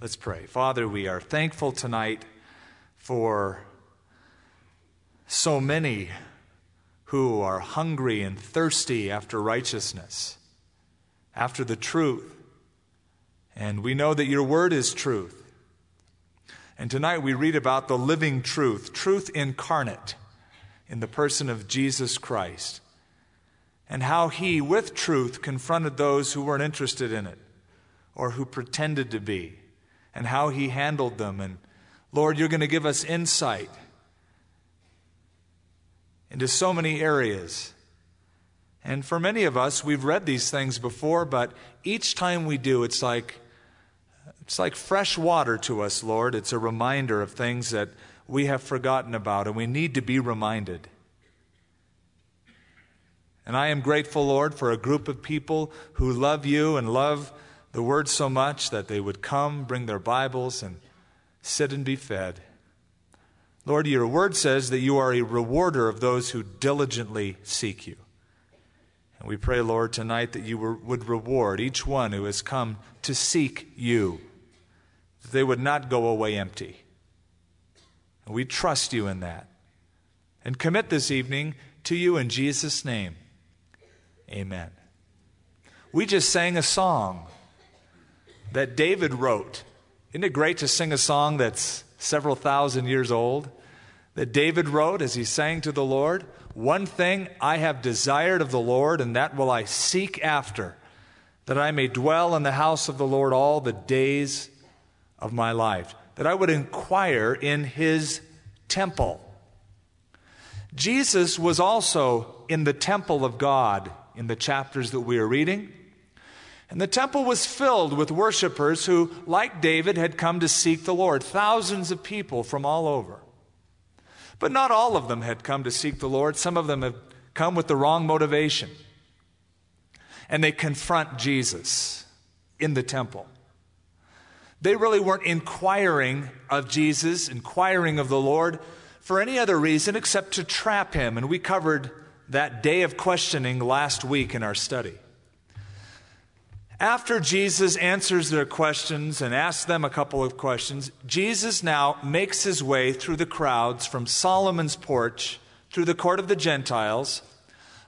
Let's pray. Father, we are thankful tonight for so many who are hungry and thirsty after righteousness, after the truth. And we know that your word is truth. And tonight we read about the living truth, truth incarnate in the person of Jesus Christ, and how he, with truth, confronted those who weren't interested in it or who pretended to be, and how he handled them. And Lord, you're going to give us insight into so many areas. And for many of us, we've read these things before, but each time we do, it's like it's like fresh water to us, Lord. It's a reminder of things that we have forgotten about, and we need to be reminded. And I am grateful, Lord, for a group of people who love you and love the Word so much that they would come, bring their Bibles, and sit and be fed. Lord, your Word says that you are a rewarder of those who diligently seek you. And we pray, Lord, tonight that you would reward each one who has come to seek you, that they would not go away empty. And we trust you in that. And commit this evening to you in Jesus' name. Amen. We just sang a song that David wrote. Isn't it great to sing a song that's several thousand years old? That David wrote as he sang to the Lord One thing I have desired of the Lord, and that will I seek after, that I may dwell in the house of the Lord all the days of my life, that I would inquire in his temple. Jesus was also in the temple of God in the chapters that we are reading. And the temple was filled with worshipers who, like David, had come to seek the Lord. Thousands of people from all over. But not all of them had come to seek the Lord. Some of them had come with the wrong motivation. And they confront Jesus in the temple. They really weren't inquiring of Jesus, inquiring of the Lord for any other reason except to trap him. And we covered that day of questioning last week in our study. After Jesus answers their questions and asks them a couple of questions, Jesus now makes his way through the crowds from Solomon's porch through the court of the Gentiles,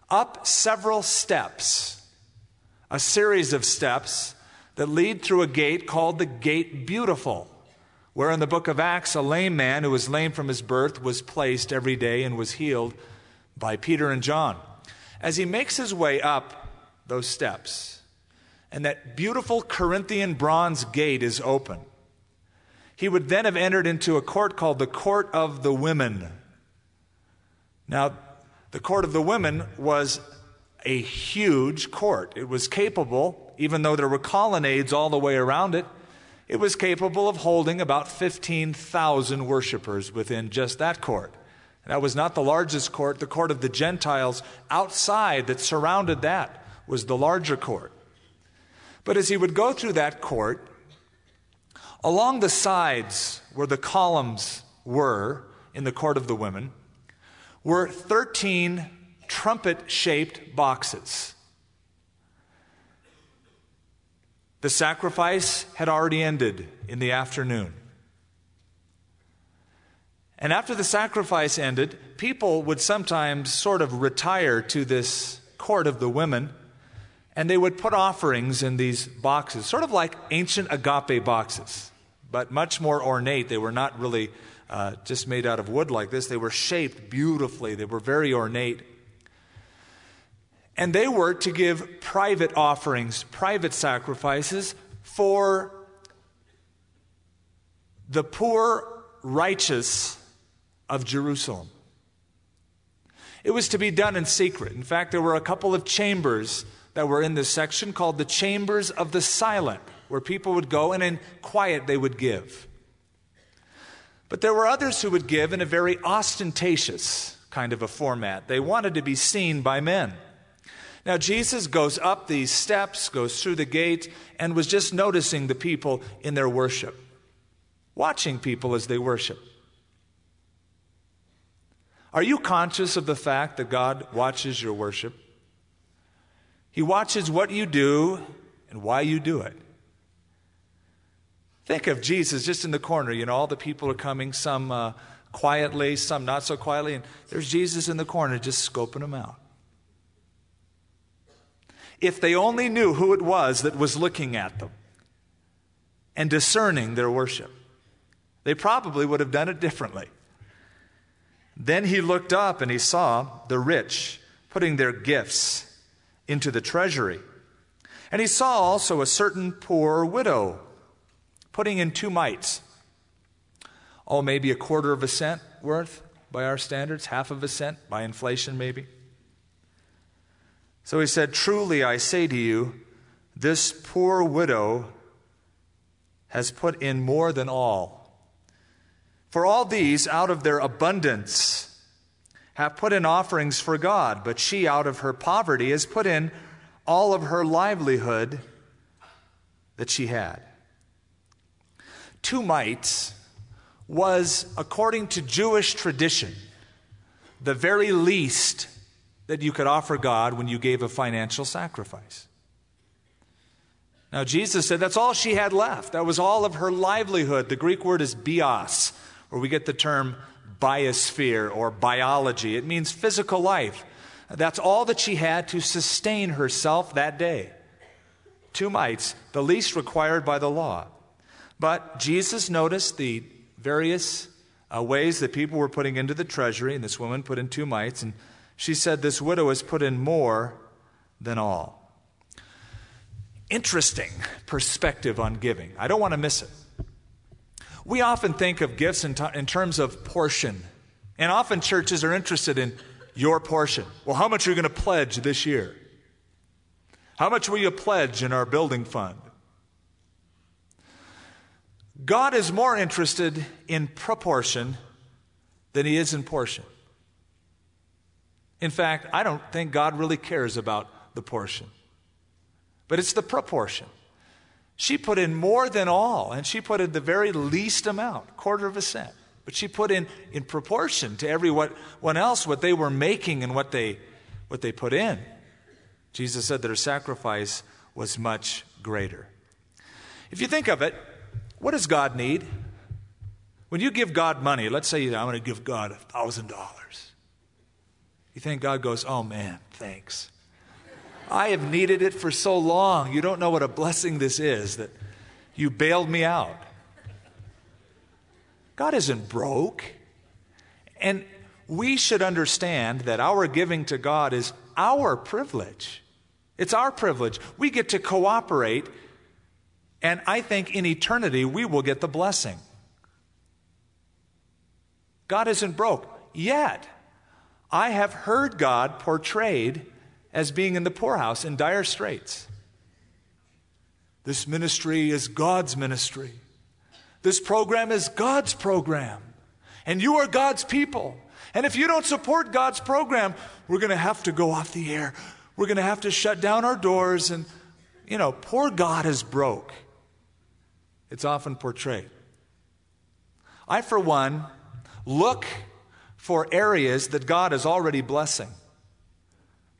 up several steps, a series of steps that lead through a gate called the Gate Beautiful, where in the book of Acts, a lame man who was lame from his birth was placed every day and was healed by Peter and John. As he makes his way up those steps, and that beautiful Corinthian bronze gate is open, he would then have entered into a court called the Court of the Women. Now, the Court of the Women was a huge court. It was capable, even though there were colonnades all the way around it, it was capable of holding about 15,000 worshipers within just that court. That was not the largest court. The court of the Gentiles outside that surrounded that was the larger court. But as he would go through that court, along the sides where the columns were in the court of the women were 13 trumpet shaped boxes. The sacrifice had already ended in the afternoon. And after the sacrifice ended, people would sometimes sort of retire to this court of the women, and they would put offerings in these boxes, sort of like ancient agape boxes, but much more ornate. They were not really uh, just made out of wood like this, they were shaped beautifully, they were very ornate. And they were to give private offerings, private sacrifices for the poor, righteous, of Jerusalem. It was to be done in secret. In fact, there were a couple of chambers that were in this section called the Chambers of the Silent, where people would go and in quiet they would give. But there were others who would give in a very ostentatious kind of a format. They wanted to be seen by men. Now, Jesus goes up these steps, goes through the gate, and was just noticing the people in their worship, watching people as they worship. Are you conscious of the fact that God watches your worship? He watches what you do and why you do it. Think of Jesus just in the corner. You know, all the people are coming, some uh, quietly, some not so quietly, and there's Jesus in the corner just scoping them out. If they only knew who it was that was looking at them and discerning their worship, they probably would have done it differently. Then he looked up and he saw the rich putting their gifts into the treasury. And he saw also a certain poor widow putting in two mites. Oh, maybe a quarter of a cent worth by our standards, half of a cent by inflation, maybe. So he said, Truly I say to you, this poor widow has put in more than all. For all these, out of their abundance, have put in offerings for God, but she, out of her poverty, has put in all of her livelihood that she had two mites was, according to Jewish tradition, the very least that you could offer God when you gave a financial sacrifice. Now, Jesus said that's all she had left. That was all of her livelihood. The Greek word is bios, where we get the term biosphere or biology. It means physical life. That's all that she had to sustain herself that day. Two mites, the least required by the law. But Jesus noticed the various uh, ways that people were putting into the treasury, and this woman put in two mites, and she said, This widow has put in more than all. Interesting perspective on giving. I don't want to miss it. We often think of gifts in, t- in terms of portion, and often churches are interested in your portion. Well, how much are you going to pledge this year? How much will you pledge in our building fund? God is more interested in proportion than he is in portion. In fact, I don't think God really cares about the portion, but it's the proportion. She put in more than all, and she put in the very least amount, quarter of a cent. But she put in in proportion to everyone else what they were making and what they, what they put in. Jesus said that her sacrifice was much greater. If you think of it, what does God need? When you give God money, let's say I'm going to give God $1,000. You think God goes, oh man, thanks. I have needed it for so long. You don't know what a blessing this is that you bailed me out. God isn't broke. And we should understand that our giving to God is our privilege. It's our privilege. We get to cooperate and I think in eternity, we will get the blessing. God isn't broke yet. I have heard God portrayed as being in the poorhouse in dire straits. This ministry is God's ministry. This program is God's program. And you are God's people. And if you don't support God's program, we're going to have to go off the air. We're going to have to shut down our doors. And, you know, poor God is broke it's often portrayed. I, for one, look for areas that God is already blessing.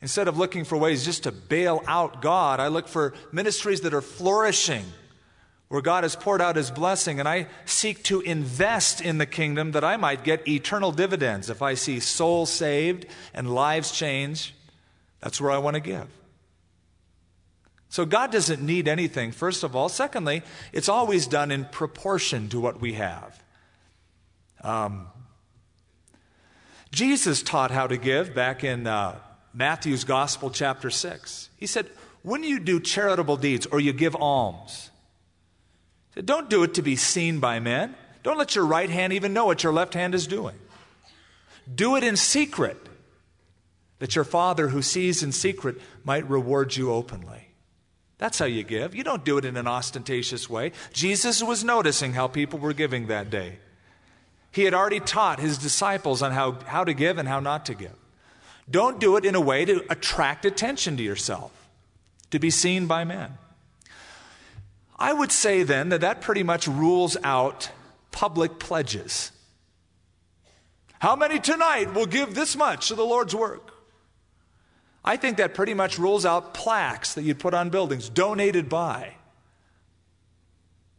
Instead of looking for ways just to bail out God, I look for ministries that are flourishing, where God has poured out his blessing, and I seek to invest in the kingdom that I might get eternal dividends. If I see souls saved and lives changed, that's where I want to give. So God doesn't need anything, first of all. Secondly, it's always done in proportion to what we have. Um, Jesus taught how to give back in uh, Matthew's Gospel, chapter 6. He said, When you do charitable deeds or you give alms, said, don't do it to be seen by men. Don't let your right hand even know what your left hand is doing. Do it in secret, that your Father who sees in secret might reward you openly. That's how you give. You don't do it in an ostentatious way. Jesus was noticing how people were giving that day. He had already taught his disciples on how, how to give and how not to give. Don't do it in a way to attract attention to yourself, to be seen by men. I would say then that that pretty much rules out public pledges. How many tonight will give this much to the Lord's work? I think that pretty much rules out plaques that you'd put on buildings, donated by.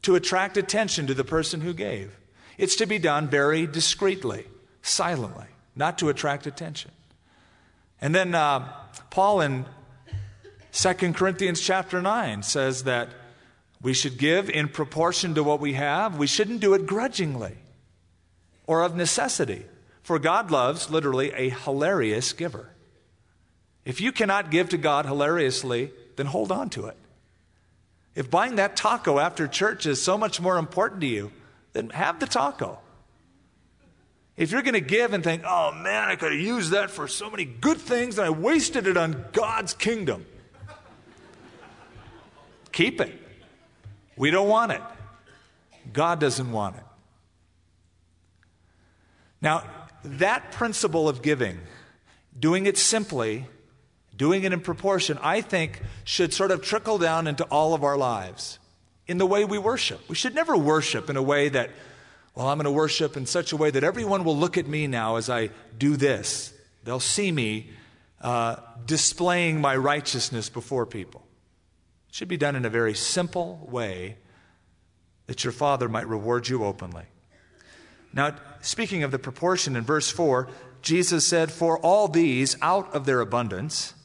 to attract attention to the person who gave. It's to be done very discreetly, silently, not to attract attention. And then uh, Paul in 2 Corinthians chapter 9 says that we should give in proportion to what we have. We shouldn't do it grudgingly or of necessity. For God loves, literally, a hilarious giver. If you cannot give to God hilariously, then hold on to it. If buying that taco after church is so much more important to you, then have the taco. If you're going to give and think, oh man, I could have used that for so many good things and I wasted it on God's kingdom, keep it. We don't want it. God doesn't want it. Now, that principle of giving, doing it simply, doing it in proportion, I think should sort of trickle down into all of our lives in the way we worship. We should never worship in a way that, well, I'm going to worship in such a way that everyone will look at me now as I do this. They'll see me uh, displaying my righteousness before people. It should be done in a very simple way that your Father might reward you openly. Now, speaking of the proportion in verse 4, Jesus said, For all these, out of their abundance,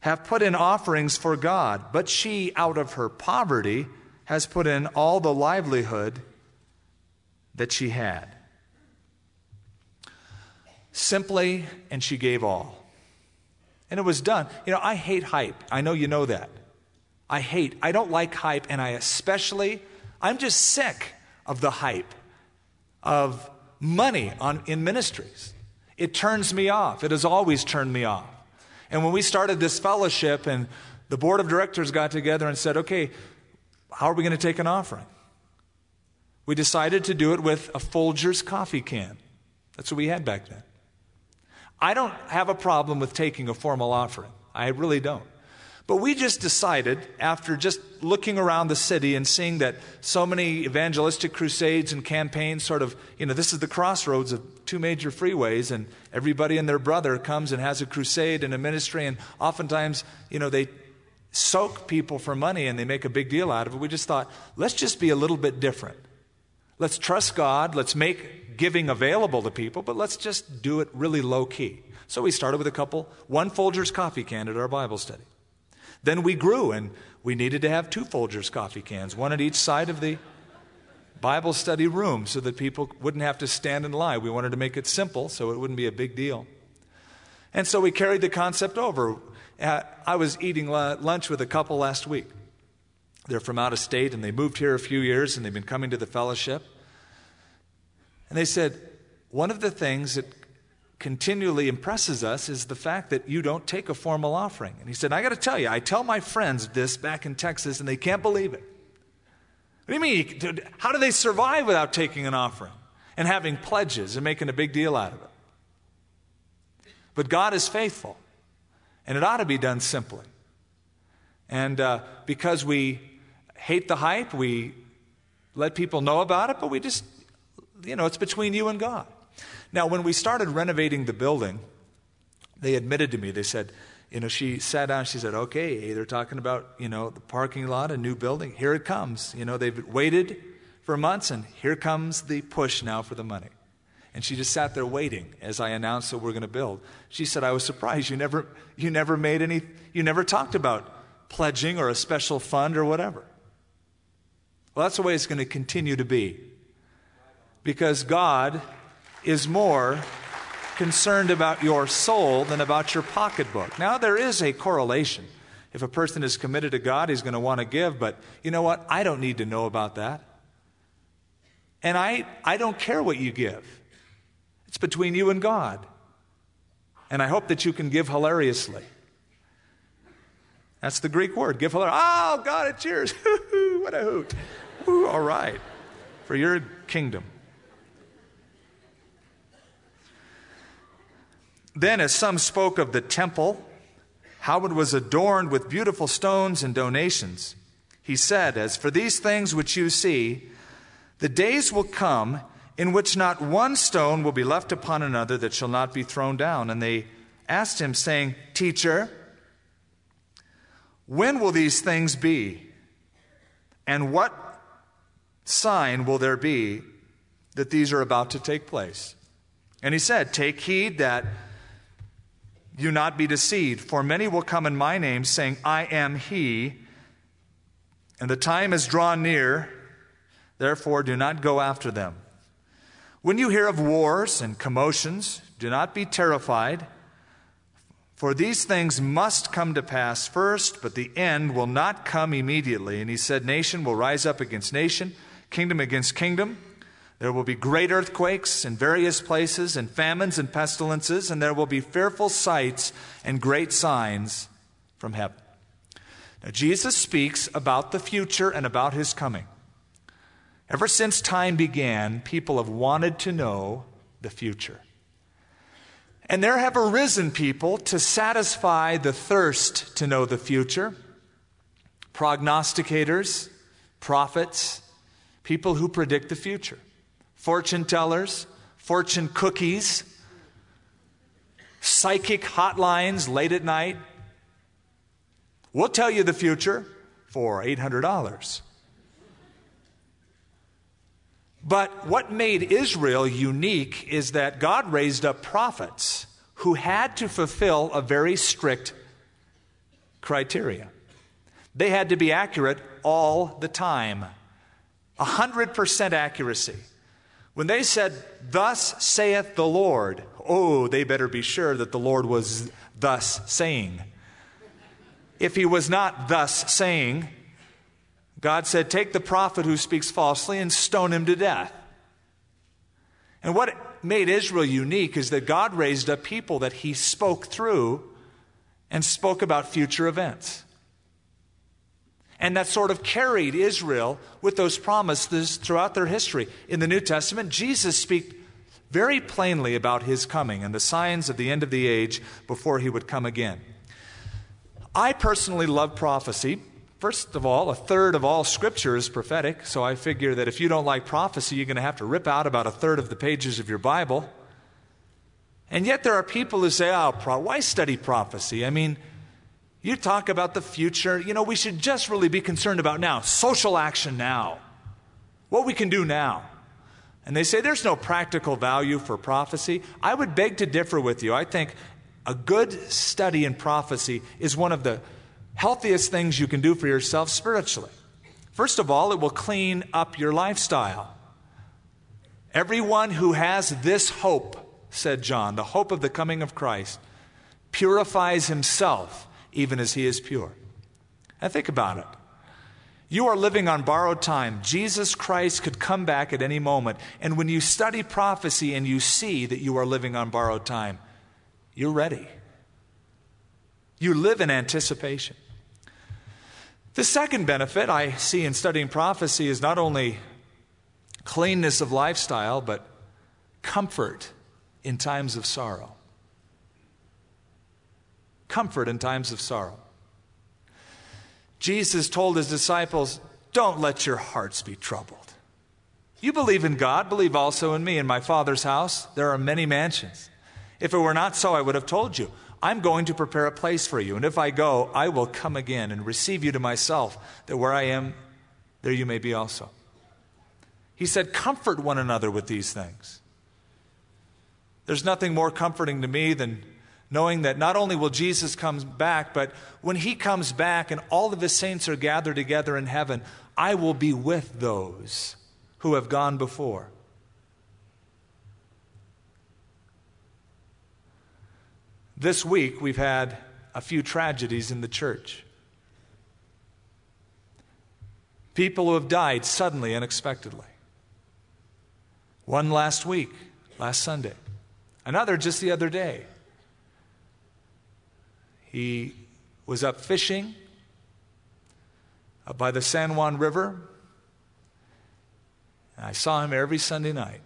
have put in offerings for God, but she, out of her poverty, has put in all the livelihood that she had. Simply, and she gave all. And it was done. You know, I hate hype. I know you know that. I hate, I don't like hype, and I especially, I'm just sick of the hype of money on, in ministries. It turns me off. It has always turned me off. And when we started this fellowship and the board of directors got together and said, okay, how are we going to take an offering? We decided to do it with a Folgers coffee can. That's what we had back then. I don't have a problem with taking a formal offering. I really don't. But we just decided, after just looking around the city and seeing that so many evangelistic crusades and campaigns sort of, you know, this is the crossroads of two major freeways, and everybody and their brother comes and has a crusade and a ministry, and oftentimes, you know, they soak people for money and they make a big deal out of it. We just thought, let's just be a little bit different. Let's trust God, let's make giving available to people, but let's just do it really low key. So we started with a couple, one Folgers coffee can at our Bible study. Then we grew and we needed to have two Folgers coffee cans, one at each side of the Bible study room so that people wouldn't have to stand in line. We wanted to make it simple so it wouldn't be a big deal. And so we carried the concept over. Uh, I was eating lunch with a couple last week. They're from out of state and they moved here a few years and they've been coming to the fellowship. And they said, one of the things that continually impresses us is the fact that you don't take a formal offering. And he said, I got to tell you, I tell my friends this back in Texas, and they can't believe it. What do you mean? How do they survive without taking an offering and having pledges and making a big deal out of it? But God is faithful, and it ought to be done simply. And uh, because we hate the hype, we let people know about it, but we just, you know, it's between you and God. Now, when we started renovating the building, they admitted to me, they said, you know, she sat down, she said, okay, they're talking about, you know, the parking lot, a new building. Here it comes. You know, they've waited for months, and here comes the push now for the money. And she just sat there waiting as I announced that we're going to build. She said, I was surprised. You never, you never made any, you never talked about pledging or a special fund or whatever. Well, that's the way it's going to continue to be. Because God is more concerned about your soul than about your pocketbook. Now, there is a correlation. If a person is committed to God, he's going to want to give, but you know what? I don't need to know about that. And I, I don't care what you give, it's between you and God. And I hope that you can give hilariously. That's the Greek word, give hilariously. Oh, God, it's yours. what a hoot. Ooh, all right. For your kingdom. Then, as some spoke of the temple, how it was adorned with beautiful stones and donations, he said, As for these things which you see, the days will come in which not one stone will be left upon another that shall not be thrown down. And they asked him, saying, Teacher, When will these things be? And what sign will there be that these are about to take place? And he said, Take heed that you not be deceived, for many will come in my name, saying, I am he, and the time is drawn near, therefore do not go after them. When you hear of wars and commotions, do not be terrified. For these things must come to pass first, but the end will not come immediately. And he said, Nation will rise up against nation, kingdom against kingdom. There will be great earthquakes in various places, and famines and pestilences, and there will be fearful sights and great signs from heaven. Now, Jesus speaks about the future and about his coming. Ever since time began, people have wanted to know the future. And there have arisen people to satisfy the thirst to know the future prognosticators, prophets, people who predict the future, fortune tellers, fortune cookies, psychic hotlines late at night. We'll tell you the future for $800. But what made Israel unique is that God raised up prophets who had to fulfill a very strict criteria. They had to be accurate all the time. 100% accuracy. When they said, Thus saith the Lord, oh, they better be sure that the Lord was thus saying. If he was not thus saying, God said, Take the prophet who speaks falsely and stone him to death. And what made Israel unique is that God raised up people that he spoke through and spoke about future events. And that sort of carried Israel with those promises throughout their history. In the New Testament, Jesus speaks very plainly about his coming and the signs of the end of the age before he would come again. I personally love prophecy First of all, a third of all scripture is prophetic, so I figure that if you don't like prophecy, you're going to have to rip out about a third of the pages of your Bible. And yet there are people who say, oh, why study prophecy? I mean, you talk about the future. You know, we should just really be concerned about now, social action now, what we can do now. And they say there's no practical value for prophecy. I would beg to differ with you. I think a good study in prophecy is one of the healthiest things you can do for yourself spiritually. First of all, it will clean up your lifestyle. Everyone who has this hope, said John, the hope of the coming of Christ, purifies himself even as he is pure. And think about it. You are living on borrowed time. Jesus Christ could come back at any moment. And when you study prophecy and you see that you are living on borrowed time, you're ready. You live in anticipation. The second benefit I see in studying prophecy is not only cleanness of lifestyle, but comfort in times of sorrow. Comfort in times of sorrow. Jesus told his disciples, Don't let your hearts be troubled. You believe in God, believe also in me. In my Father's house, there are many mansions. If it were not so, I would have told you. I'm going to prepare a place for you. And if I go, I will come again and receive you to myself, that where I am, there you may be also. He said, Comfort one another with these things. There's nothing more comforting to me than knowing that not only will Jesus come back, but when he comes back and all of his saints are gathered together in heaven, I will be with those who have gone before. This week, we've had a few tragedies in the church. People who have died suddenly, unexpectedly. One last week, last Sunday. Another just the other day. He was up fishing up by the San Juan River. I saw him every Sunday night.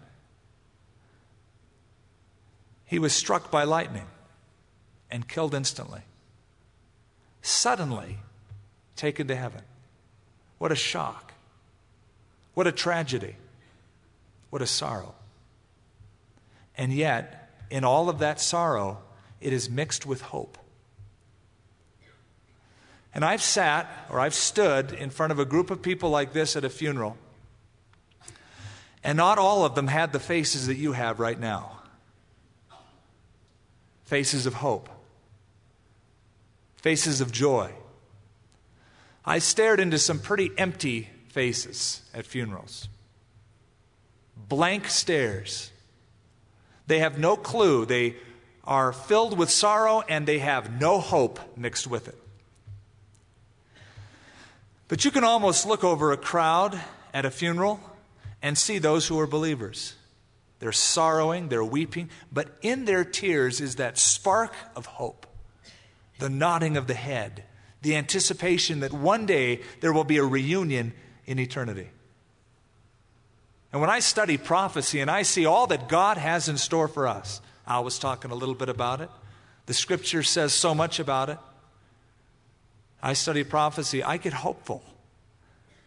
He was struck by lightning and killed instantly. Suddenly taken to heaven. What a shock. What a tragedy. What a sorrow. And yet, in all of that sorrow, it is mixed with hope. And I've sat or I've stood in front of a group of people like this at a funeral, and not all of them had the faces that you have right now faces of hope, faces of joy. I stared into some pretty empty faces at funerals, blank stares. They have no clue. They are filled with sorrow and they have no hope mixed with it. But you can almost look over a crowd at a funeral and see those who are believers. They're sorrowing, they're weeping, but in their tears is that spark of hope, the nodding of the head, the anticipation that one day there will be a reunion in eternity. And when I study prophecy and I see all that God has in store for us, I was talking a little bit about it. The scripture says so much about it. I study prophecy, I get hopeful.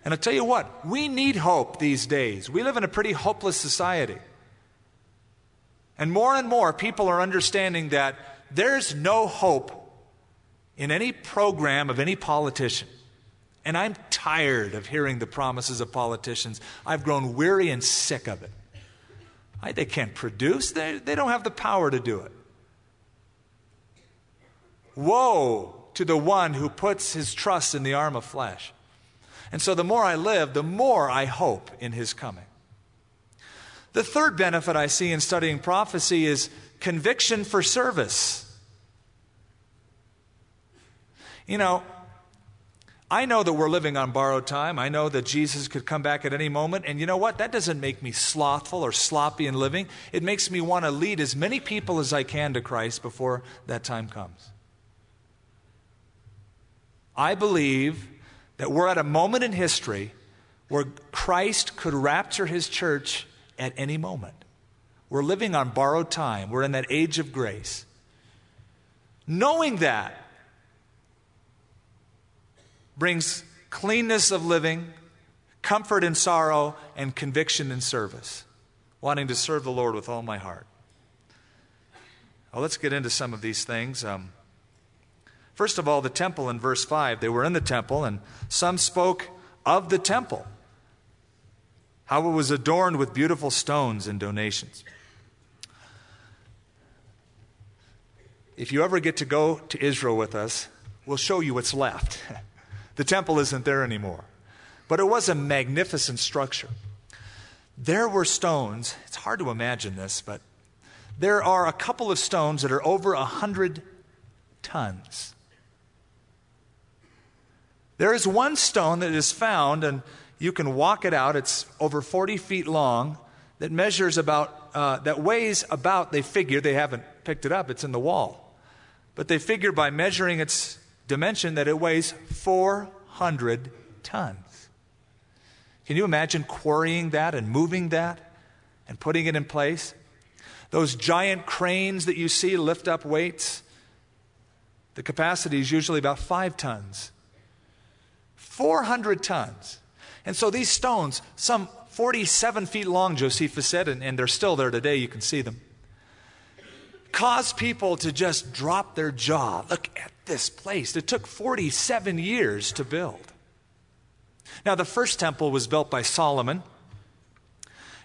And I'll tell you what, we need hope these days. We live in a pretty hopeless society. And more and more people are understanding that there's no hope in any program of any politician. And I'm tired of hearing the promises of politicians. I've grown weary and sick of it. I, they can't produce, they, they don't have the power to do it. Woe to the one who puts his trust in the arm of flesh. And so the more I live, the more I hope in his coming. The third benefit I see in studying prophecy is conviction for service. You know, I know that we're living on borrowed time. I know that Jesus could come back at any moment. And you know what? That doesn't make me slothful or sloppy in living. It makes me want to lead as many people as I can to Christ before that time comes. I believe that we're at a moment in history where Christ could rapture his church at any moment. We're living on borrowed time, we're in that age of grace. Knowing that brings cleanness of living, comfort in sorrow, and conviction in service. Wanting to serve the Lord with all my heart. Well, let's get into some of these things. Um, First of all, the temple in verse 5. They were in the temple, and some spoke of the temple, how it was adorned with beautiful stones and donations. If you ever get to go to Israel with us, we'll show you what's left. the temple isn't there anymore. But it was a magnificent structure. There were stones, it's hard to imagine this, but there are a couple of stones that are over a hundred tons. There is one stone that is found, and you can walk it out. It's over 40 feet long, that measures about, uh, that weighs about, they figure, they haven't picked it up, it's in the wall. But they figure by measuring its dimension that it weighs 400 tons. Can you imagine quarrying that and moving that and putting it in place? Those giant cranes that you see lift up weights, the capacity is usually about five tons. 400 tons. And so these stones, some 47 feet long, Josephus said, and, and they're still there today, you can see them, cause people to just drop their jaw. Look at this place. It took 47 years to build. Now, the first temple was built by Solomon,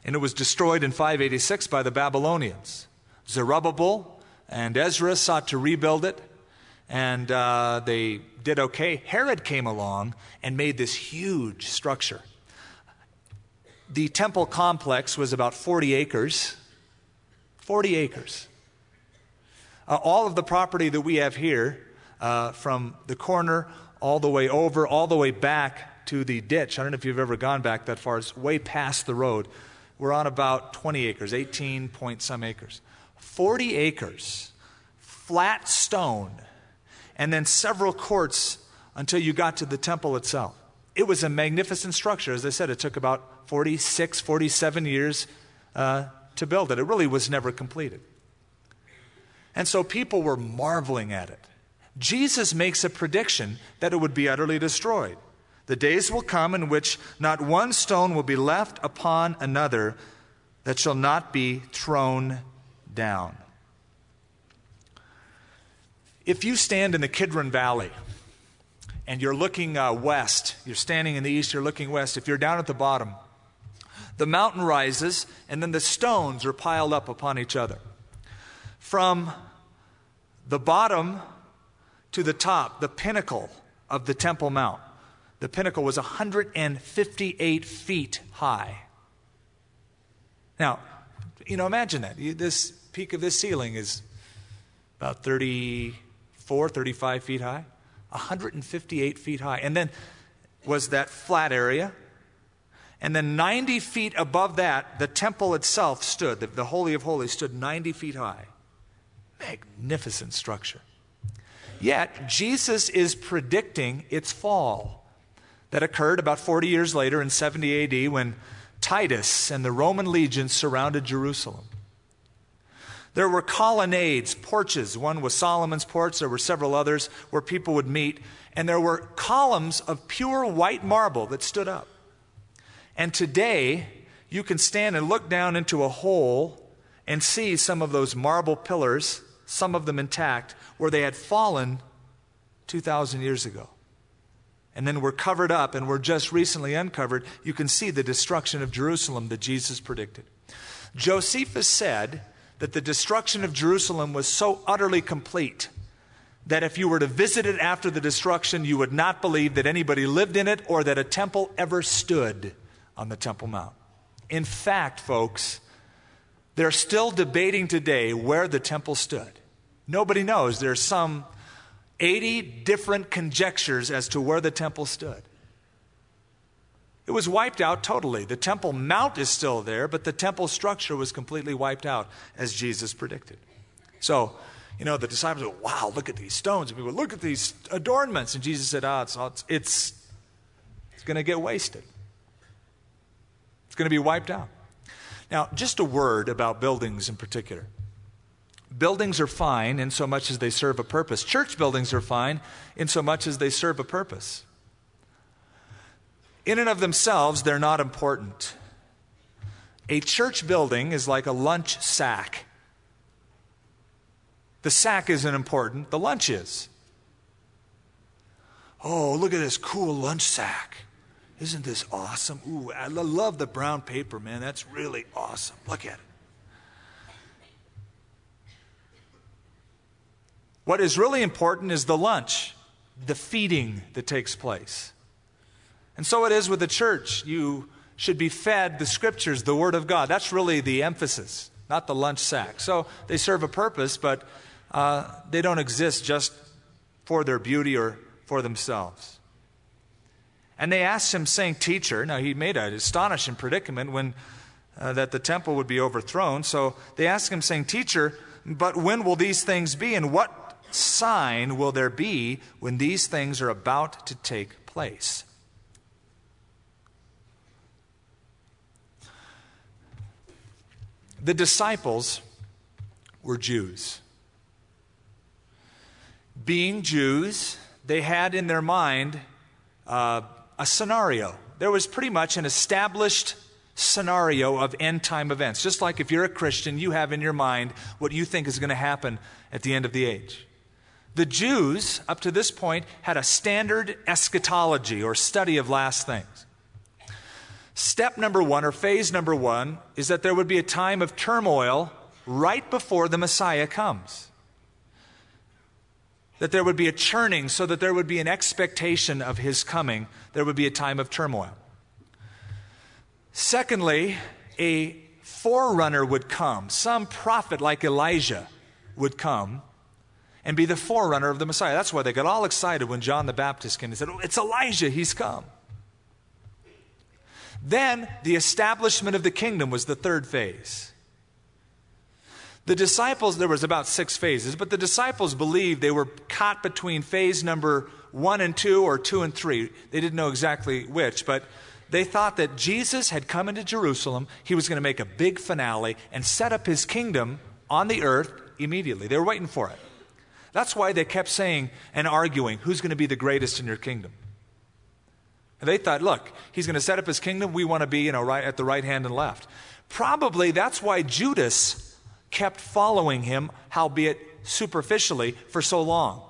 and it was destroyed in 586 by the Babylonians. Zerubbabel and Ezra sought to rebuild it, and uh, they did okay. Herod came along and made this huge structure. The temple complex was about 40 acres. 40 acres. Uh, all of the property that we have here, uh, from the corner all the way over, all the way back to the ditch, I don't know if you've ever gone back that far, it's way past the road. We're on about 20 acres, 18 point some acres. 40 acres, flat stone and then several courts until you got to the temple itself. It was a magnificent structure. As I said, it took about 46, 47 years uh, to build it. It really was never completed. And so people were marveling at it. Jesus makes a prediction that it would be utterly destroyed. The days will come in which not one stone will be left upon another that shall not be thrown down. If you stand in the Kidron Valley and you're looking uh, west, you're standing in the east, you're looking west, if you're down at the bottom, the mountain rises, and then the stones are piled up upon each other. From the bottom to the top, the pinnacle of the Temple Mount, the pinnacle was 158 feet high. Now, you know, imagine that. This peak of this ceiling is about 34, 35 feet high, 158 feet high. And then was that flat area and then 90 feet above that, the temple itself stood. The, the, Holy of Holies stood 90 feet high. Magnificent structure. Yet, Jesus is predicting its fall that occurred about 40 years later in 70 AD when Titus and the Roman legions surrounded Jerusalem. There were colonnades, porches. One was Solomon's porch. There were several others where people would meet. And there were columns of pure white marble that stood up. And today, you can stand and look down into a hole and see some of those marble pillars, some of them intact, where they had fallen 2,000 years ago. And then were covered up and were just recently uncovered. You can see the destruction of Jerusalem that Jesus predicted. Josephus said that the destruction of Jerusalem was so utterly complete that if you were to visit it after the destruction, you would not believe that anybody lived in it or that a temple ever stood on the Temple Mount. In fact, folks, they're still debating today where the temple stood. Nobody knows. There's some 80 different conjectures as to where the temple stood. It was wiped out totally. The Temple Mount is still there, but the temple structure was completely wiped out, as Jesus predicted. So, you know, the disciples go, wow, look at these stones. And people, look at these adornments. And Jesus said, ah, oh, it's, it's, it's going to get wasted It's going to be wiped out. Now, just a word about buildings in particular. Buildings are fine in so much as they serve a purpose. Church buildings are fine in so much as they serve a purpose. In and of themselves, they're not important. A church building is like a lunch sack. The sack isn't important, the lunch is. Oh, look at this cool lunch sack. Isn't this awesome? Ooh, I love the brown paper, man. That's really awesome. Look at it. What is really important is the lunch, the feeding that takes place. And so it is with the church. You should be fed the scriptures, the Word of God. That's really the emphasis, not the lunch sack. So they serve a purpose, but uh, they don't exist just for their beauty or for themselves. And they asked him, saying, Teacher, now he made an astonishing predicament when uh, that the temple would be overthrown. So they asked him, saying, Teacher, but when will these things be? And what sign will there be when these things are about to take place? The disciples were Jews. Being Jews, they had in their mind uh, a scenario. There was pretty much an established scenario of end time events. Just like if you're a Christian, you have in your mind what you think is going to happen at the end of the age. The Jews, up to this point, had a standard eschatology or study of last things. Step number one, or phase number one, is that there would be a time of turmoil right before the Messiah comes that there would be a churning so that there would be an expectation of his coming. There would be a time of turmoil. Secondly, a forerunner would come. Some prophet like Elijah would come and be the forerunner of the Messiah. That's why they got all excited when John the Baptist came and said, oh, It's Elijah, he's come. Then the establishment of the kingdom was the third phase. The disciples, there was about six phases, but the disciples believed they were caught between phase number one and two or two and three. They didn't know exactly which, but they thought that Jesus had come into Jerusalem. He was going to make a big finale and set up his kingdom on the earth immediately. They were waiting for it. That's why they kept saying and arguing, who's going to be the greatest in your kingdom? And they thought, look, he's going to set up his kingdom. We want to be, you know, right at the right hand and left. Probably that's why Judas kept following him, howbeit superficially, for so long.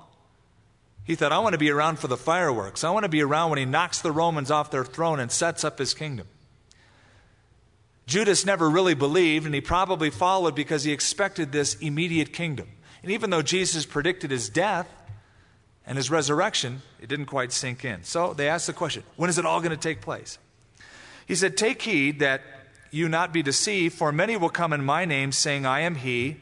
He thought, I want to be around for the fireworks. I want to be around when he knocks the Romans off their throne and sets up his kingdom. Judas never really believed, and he probably followed because he expected this immediate kingdom. And even though Jesus predicted his death and his resurrection, it didn't quite sink in. So they asked the question when is it all going to take place? He said, Take heed that you not be deceived, for many will come in my name, saying, I am he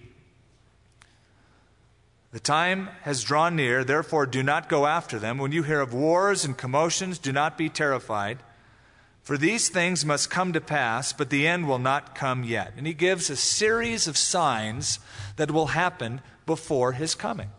the time has drawn near, therefore do not go after them. When you hear of wars and commotions, do not be terrified. For these things must come to pass, but the end will not come yet. And he gives a series of signs that will happen before his coming.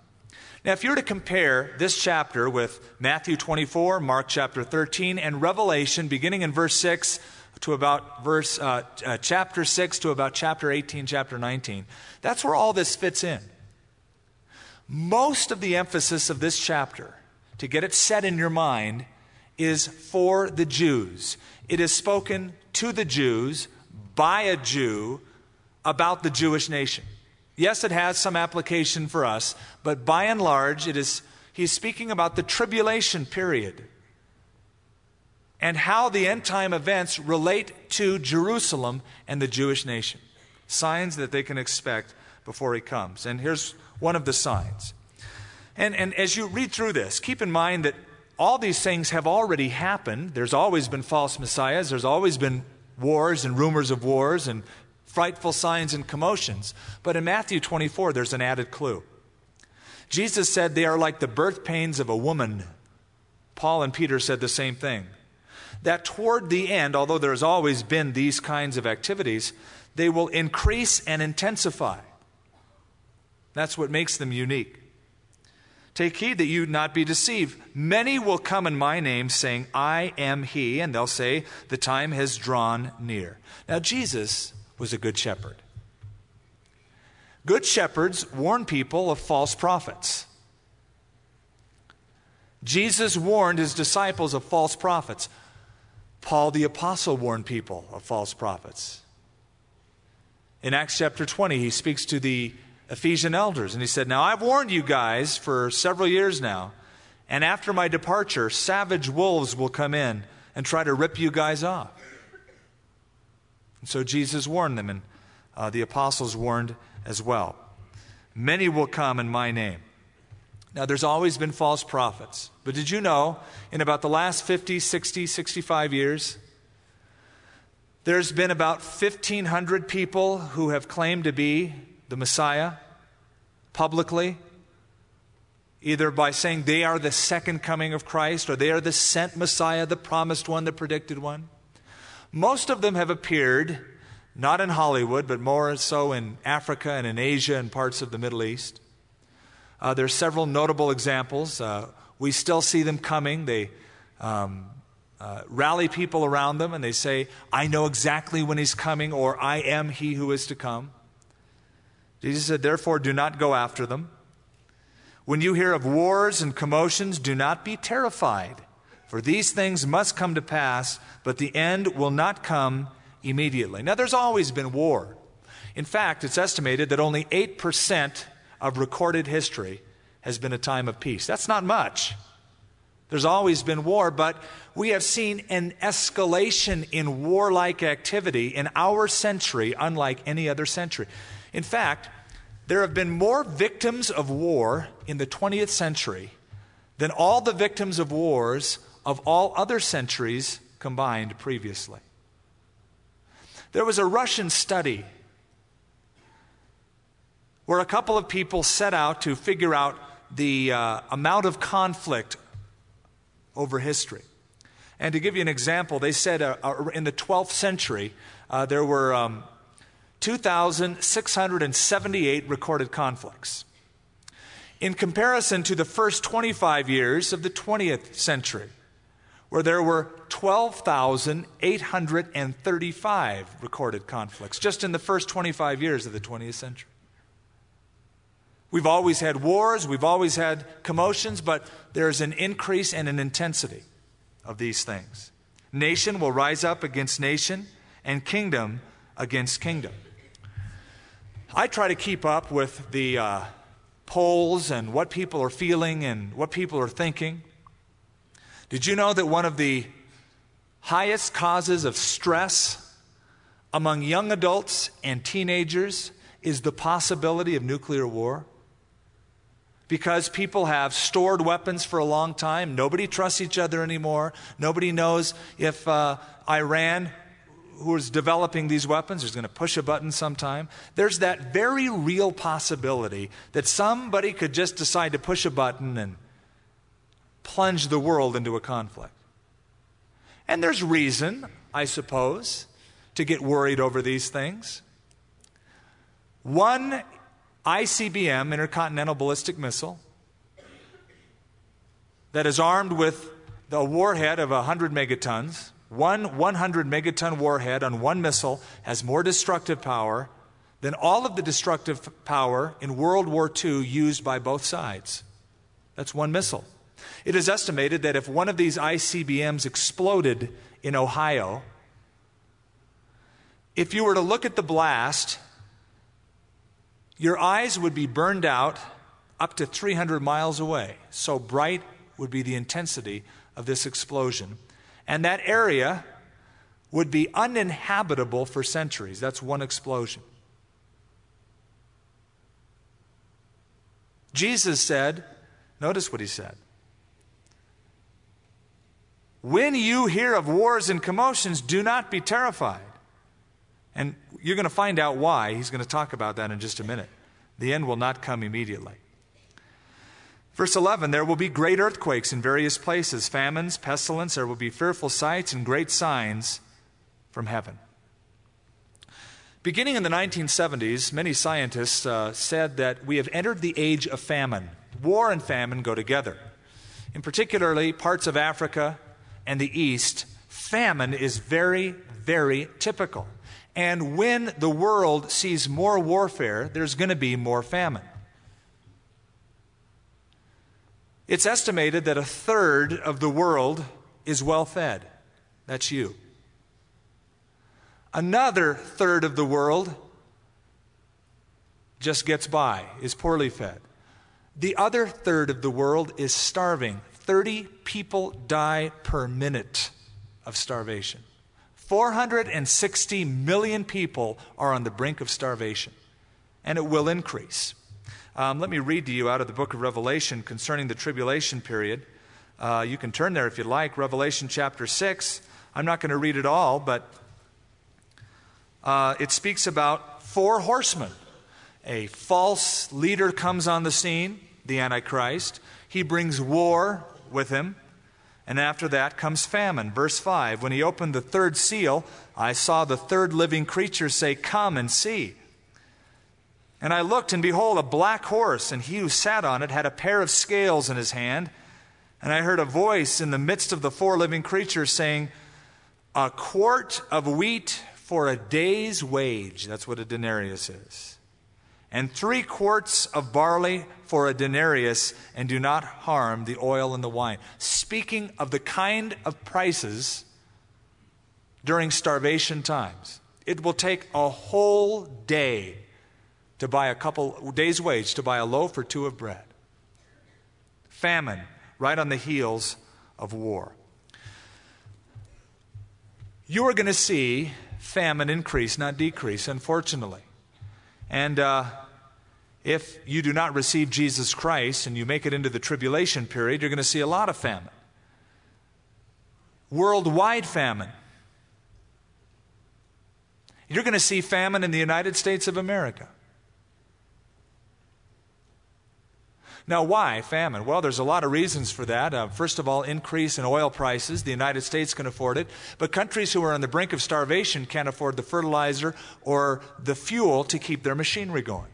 Now, if you were to compare this chapter with Matthew 24, Mark chapter 13, and Revelation, beginning in verse 6 to about verse uh, uh, chapter 6 to about chapter 18, chapter 19, that's where all this fits in. Most of the emphasis of this chapter, to get it set in your mind, is for the Jews. It is spoken to the Jews by a Jew about the Jewish nation. Yes, it has some application for us, but by and large, it is, he's speaking about the tribulation period and how the end time events relate to Jerusalem and the Jewish nation. Signs that they can expect before he comes. And here's one of the signs. And, and as you read through this, keep in mind that all these things have already happened. There's always been false messiahs, there's always been wars and rumors of wars and frightful signs and commotions. But in Matthew 24, there's an added clue. Jesus said they are like the birth pains of a woman. Paul and Peter said the same thing. That toward the end, although there's always been these kinds of activities, they will increase and intensify. That's what makes them unique. Take heed that you not be deceived. Many will come in my name, saying, I am he, and they'll say, The time has drawn near. Now, Jesus was a good shepherd. Good shepherds warn people of false prophets. Jesus warned his disciples of false prophets. Paul the Apostle warned people of false prophets. In Acts chapter 20, he speaks to the Ephesian elders. And he said, Now I've warned you guys for several years now, and after my departure, savage wolves will come in and try to rip you guys off. And so Jesus warned them, and uh, the apostles warned as well. Many will come in my name. Now, there's always been false prophets. But did you know, in about the last 50, 60, 65 years, there's been about 1,500 people who have claimed to be the Messiah publicly, either by saying they are the second coming of Christ or they are the sent Messiah, the promised one, the predicted one. Most of them have appeared not in Hollywood, but more so in Africa and in Asia and parts of the Middle East. Uh, there are several notable examples. Uh, we still see them coming. They um, uh, rally people around them and they say, I know exactly when he's coming, or I am he who is to come. Jesus said, Therefore, do not go after them. When you hear of wars and commotions, do not be terrified, for these things must come to pass, but the end will not come immediately. Now, there's always been war. In fact, it's estimated that only 8% of recorded history has been a time of peace. That's not much. There's always been war, but we have seen an escalation in warlike activity in our century, unlike any other century. In fact, there have been more victims of war in the 20th century than all the victims of wars of all other centuries combined previously. There was a Russian study where a couple of people set out to figure out the uh, amount of conflict over history. And to give you an example, they said uh, uh, in the 12th century, uh, there were um, 2,678 recorded conflicts. In comparison to the first 25 years of the 20th century, where there were 12,835 recorded conflicts, just in the first 25 years of the 20th century. We've always had wars, we've always had commotions, but there's an increase and an intensity of these things. Nation will rise up against nation, and kingdom against kingdom. I try to keep up with the uh, polls and what people are feeling and what people are thinking. Did you know that one of the highest causes of stress among young adults and teenagers is the possibility of nuclear war? Because people have stored weapons for a long time. Nobody trusts each other anymore. Nobody knows if uh, Iran, who is developing these weapons, is going to push a button sometime. There's that very real possibility that somebody could just decide to push a button and plunge the world into a conflict. And there's reason, I suppose, to get worried over these things. One ICBM, intercontinental ballistic missile, that is armed with the warhead of 100 megatons, one 100 megaton warhead on one missile has more destructive power than all of the destructive power in World War II used by both sides. That's one missile. It is estimated that if one of these ICBMs exploded in Ohio, if you were to look at the blast, your eyes would be burned out up to 300 miles away. So bright would be the intensity of this explosion. And that area would be uninhabitable for centuries. That's one explosion. Jesus said, notice what he said. When you hear of wars and commotions, do not be terrified. And you're going to find out why. He's going to talk about that in just a minute. The end will not come immediately. Verse 11 There will be great earthquakes in various places, famines, pestilence, there will be fearful sights and great signs from heaven. Beginning in the 1970s, many scientists uh, said that we have entered the age of famine. War and famine go together. In particularly parts of Africa and the East, famine is very, very typical. And when the world sees more warfare, there's going to be more famine. It's estimated that a third of the world is well fed. That's you. Another third of the world just gets by, is poorly fed. The other third of the world is starving. 30 people die per minute of starvation. 460 million people are on the brink of starvation, and it will increase. Um, let me read to you out of the book of Revelation concerning the tribulation period. Uh, you can turn there if you'd like. Revelation chapter 6. I'm not going to read it all, but uh, it speaks about four horsemen. A false leader comes on the scene, the Antichrist. He brings war with him. And after that comes famine. Verse 5 When he opened the third seal, I saw the third living creature say, Come and see. And I looked, and behold, a black horse, and he who sat on it had a pair of scales in his hand. And I heard a voice in the midst of the four living creatures saying, A quart of wheat for a day's wage. That's what a denarius is and three quarts of barley for a denarius, and do not harm the oil and the wine. Speaking of the kind of prices during starvation times, it will take a whole day to buy a couple days' wage to buy a loaf or two of bread. Famine, right on the heels of war. You are going to see famine increase, not decrease, unfortunately. And uh, if you do not receive Jesus Christ and you make it into the tribulation period, you're going to see a lot of famine. Worldwide famine. You're going to see famine in the United States of America. Now, why famine? Well, there's a lot of reasons for that. Uh, first of all, increase in oil prices. The United States can afford it. But countries who are on the brink of starvation can't afford the fertilizer or the fuel to keep their machinery going.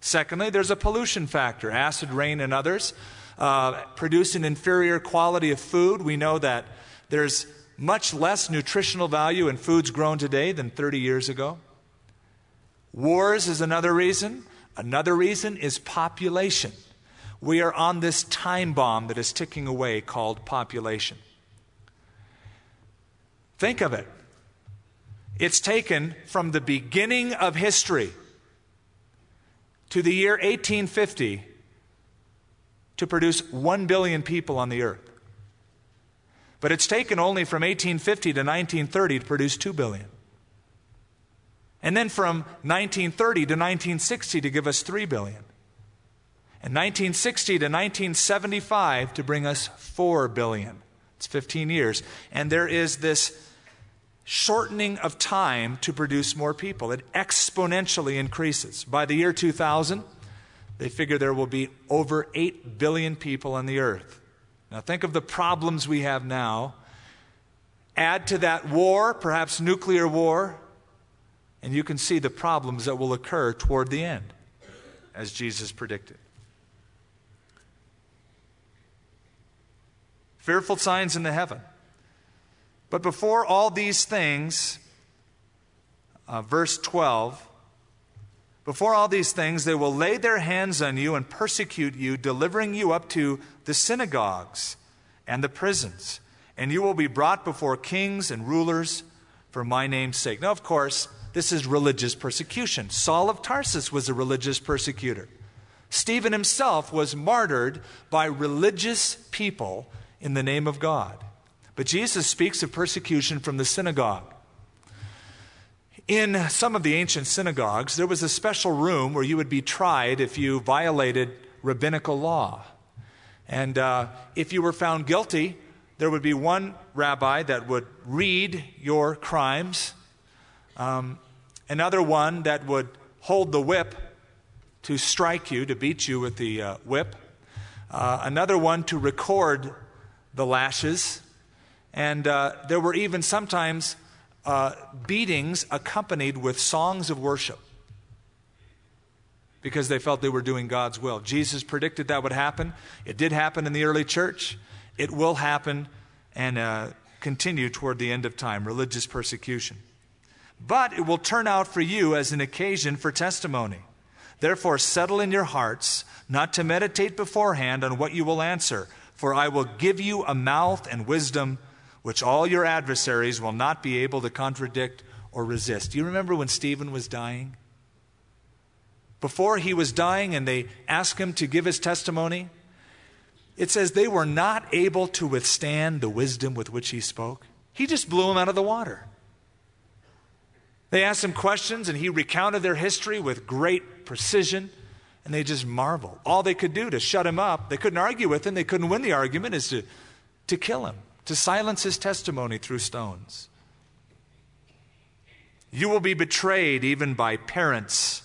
Secondly, there's a pollution factor. Acid rain and others uh, produce an inferior quality of food. We know that there's much less nutritional value in foods grown today than 30 years ago. Wars is another reason. Another reason is population. We are on this time bomb that is ticking away called population. Think of it. It's taken from the beginning of history to the year 1850 to produce 1 billion people on the earth. But it's taken only from 1850 to 1930 to produce 2 billion. And then from 1930 to 1960 to give us 3 billion. And 1960 to 1975 to bring us 4 billion. It's 15 years. And there is this shortening of time to produce more people. It exponentially increases. By the year 2000, they figure there will be over 8 billion people on the earth. Now, think of the problems we have now. Add to that war, perhaps nuclear war, and you can see the problems that will occur toward the end, as Jesus predicted. Fearful signs in the heaven. But before all these things, uh, verse 12, before all these things, they will lay their hands on you and persecute you, delivering you up to the synagogues and the prisons. And you will be brought before kings and rulers for my name's sake. Now, of course, this is religious persecution. Saul of Tarsus was a religious persecutor. Stephen himself was martyred by religious people in the name of God. But Jesus speaks of persecution from the synagogue. In some of the ancient synagogues, there was a special room where you would be tried if you violated rabbinical law. And uh, if you were found guilty, there would be one rabbi that would read your crimes, um, another one that would hold the whip to strike you, to beat you with the uh, whip, uh, another one to record the lashes, and uh, there were even sometimes uh, beatings accompanied with songs of worship because they felt they were doing God's will. Jesus predicted that would happen. It did happen in the early church. It will happen and uh, continue toward the end of time religious persecution. But it will turn out for you as an occasion for testimony. Therefore, settle in your hearts not to meditate beforehand on what you will answer, for I will give you a mouth and wisdom which all your adversaries will not be able to contradict or resist. Do you remember when Stephen was dying? Before he was dying and they asked him to give his testimony, it says they were not able to withstand the wisdom with which he spoke. He just blew them out of the water. They asked him questions and he recounted their history with great precision and they just marveled. All they could do to shut him up, they couldn't argue with him, they couldn't win the argument, is to, to kill him to silence his testimony through stones. You will be betrayed even by parents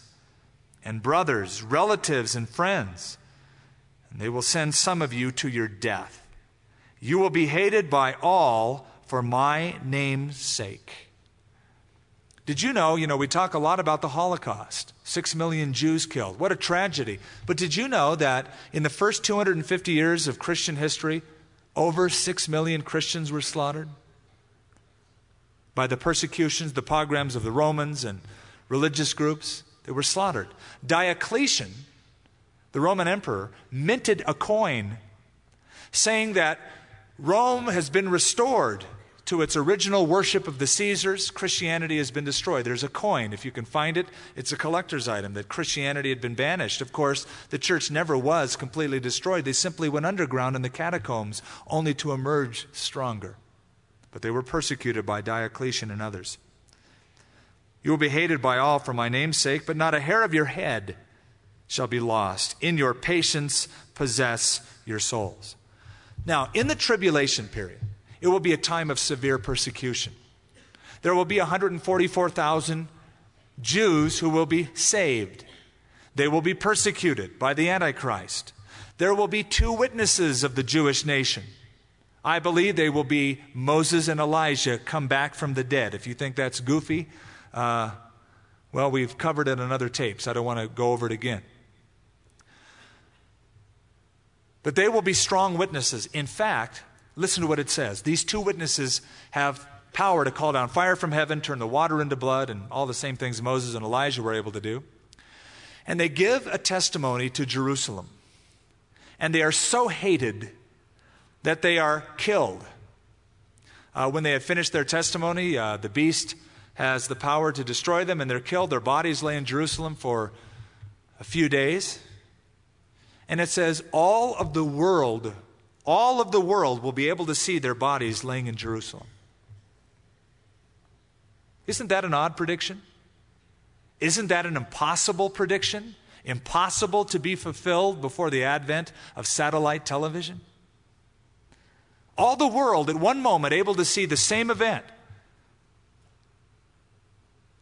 and brothers, relatives, and friends, and they will send some of you to your death. You will be hated by all for my name's sake. Did you know, you know, we talk a lot about the Holocaust, six million Jews killed. What a tragedy. But did you know that in the first 250 years of Christian history, over six million Christians were slaughtered by the persecutions, the pogroms of the Romans and religious groups. They were slaughtered. Diocletian, the Roman emperor, minted a coin saying that Rome has been restored to its original worship of the Caesars, Christianity has been destroyed. There's a coin. If you can find it, it's a collector's item that Christianity had been banished. Of course, the church never was completely destroyed. They simply went underground in the catacombs only to emerge stronger. But they were persecuted by Diocletian and others. You will be hated by all for my name's sake, but not a hair of your head shall be lost. In your patience, possess your souls. Now, in the tribulation period, it will be a time of severe persecution. There will be 144,000 Jews who will be saved. They will be persecuted by the Antichrist. There will be two witnesses of the Jewish nation. I believe they will be Moses and Elijah come back from the dead. If you think that's goofy, uh, well, we've covered it on other tapes. I don't want to go over it again. But they will be strong witnesses. In fact, Listen to what it says. These two witnesses have power to call down fire from heaven, turn the water into blood, and all the same things Moses and Elijah were able to do. And they give a testimony to Jerusalem. And they are so hated that they are killed. Uh, when they have finished their testimony, uh, the beast has the power to destroy them, and they're killed. Their bodies lay in Jerusalem for a few days. And it says, all of the world, all of the world will be able to see their bodies laying in Jerusalem. Isn't that an odd prediction? Isn't that an impossible prediction? Impossible to be fulfilled before the advent of satellite television? All the world at one moment able to see the same event.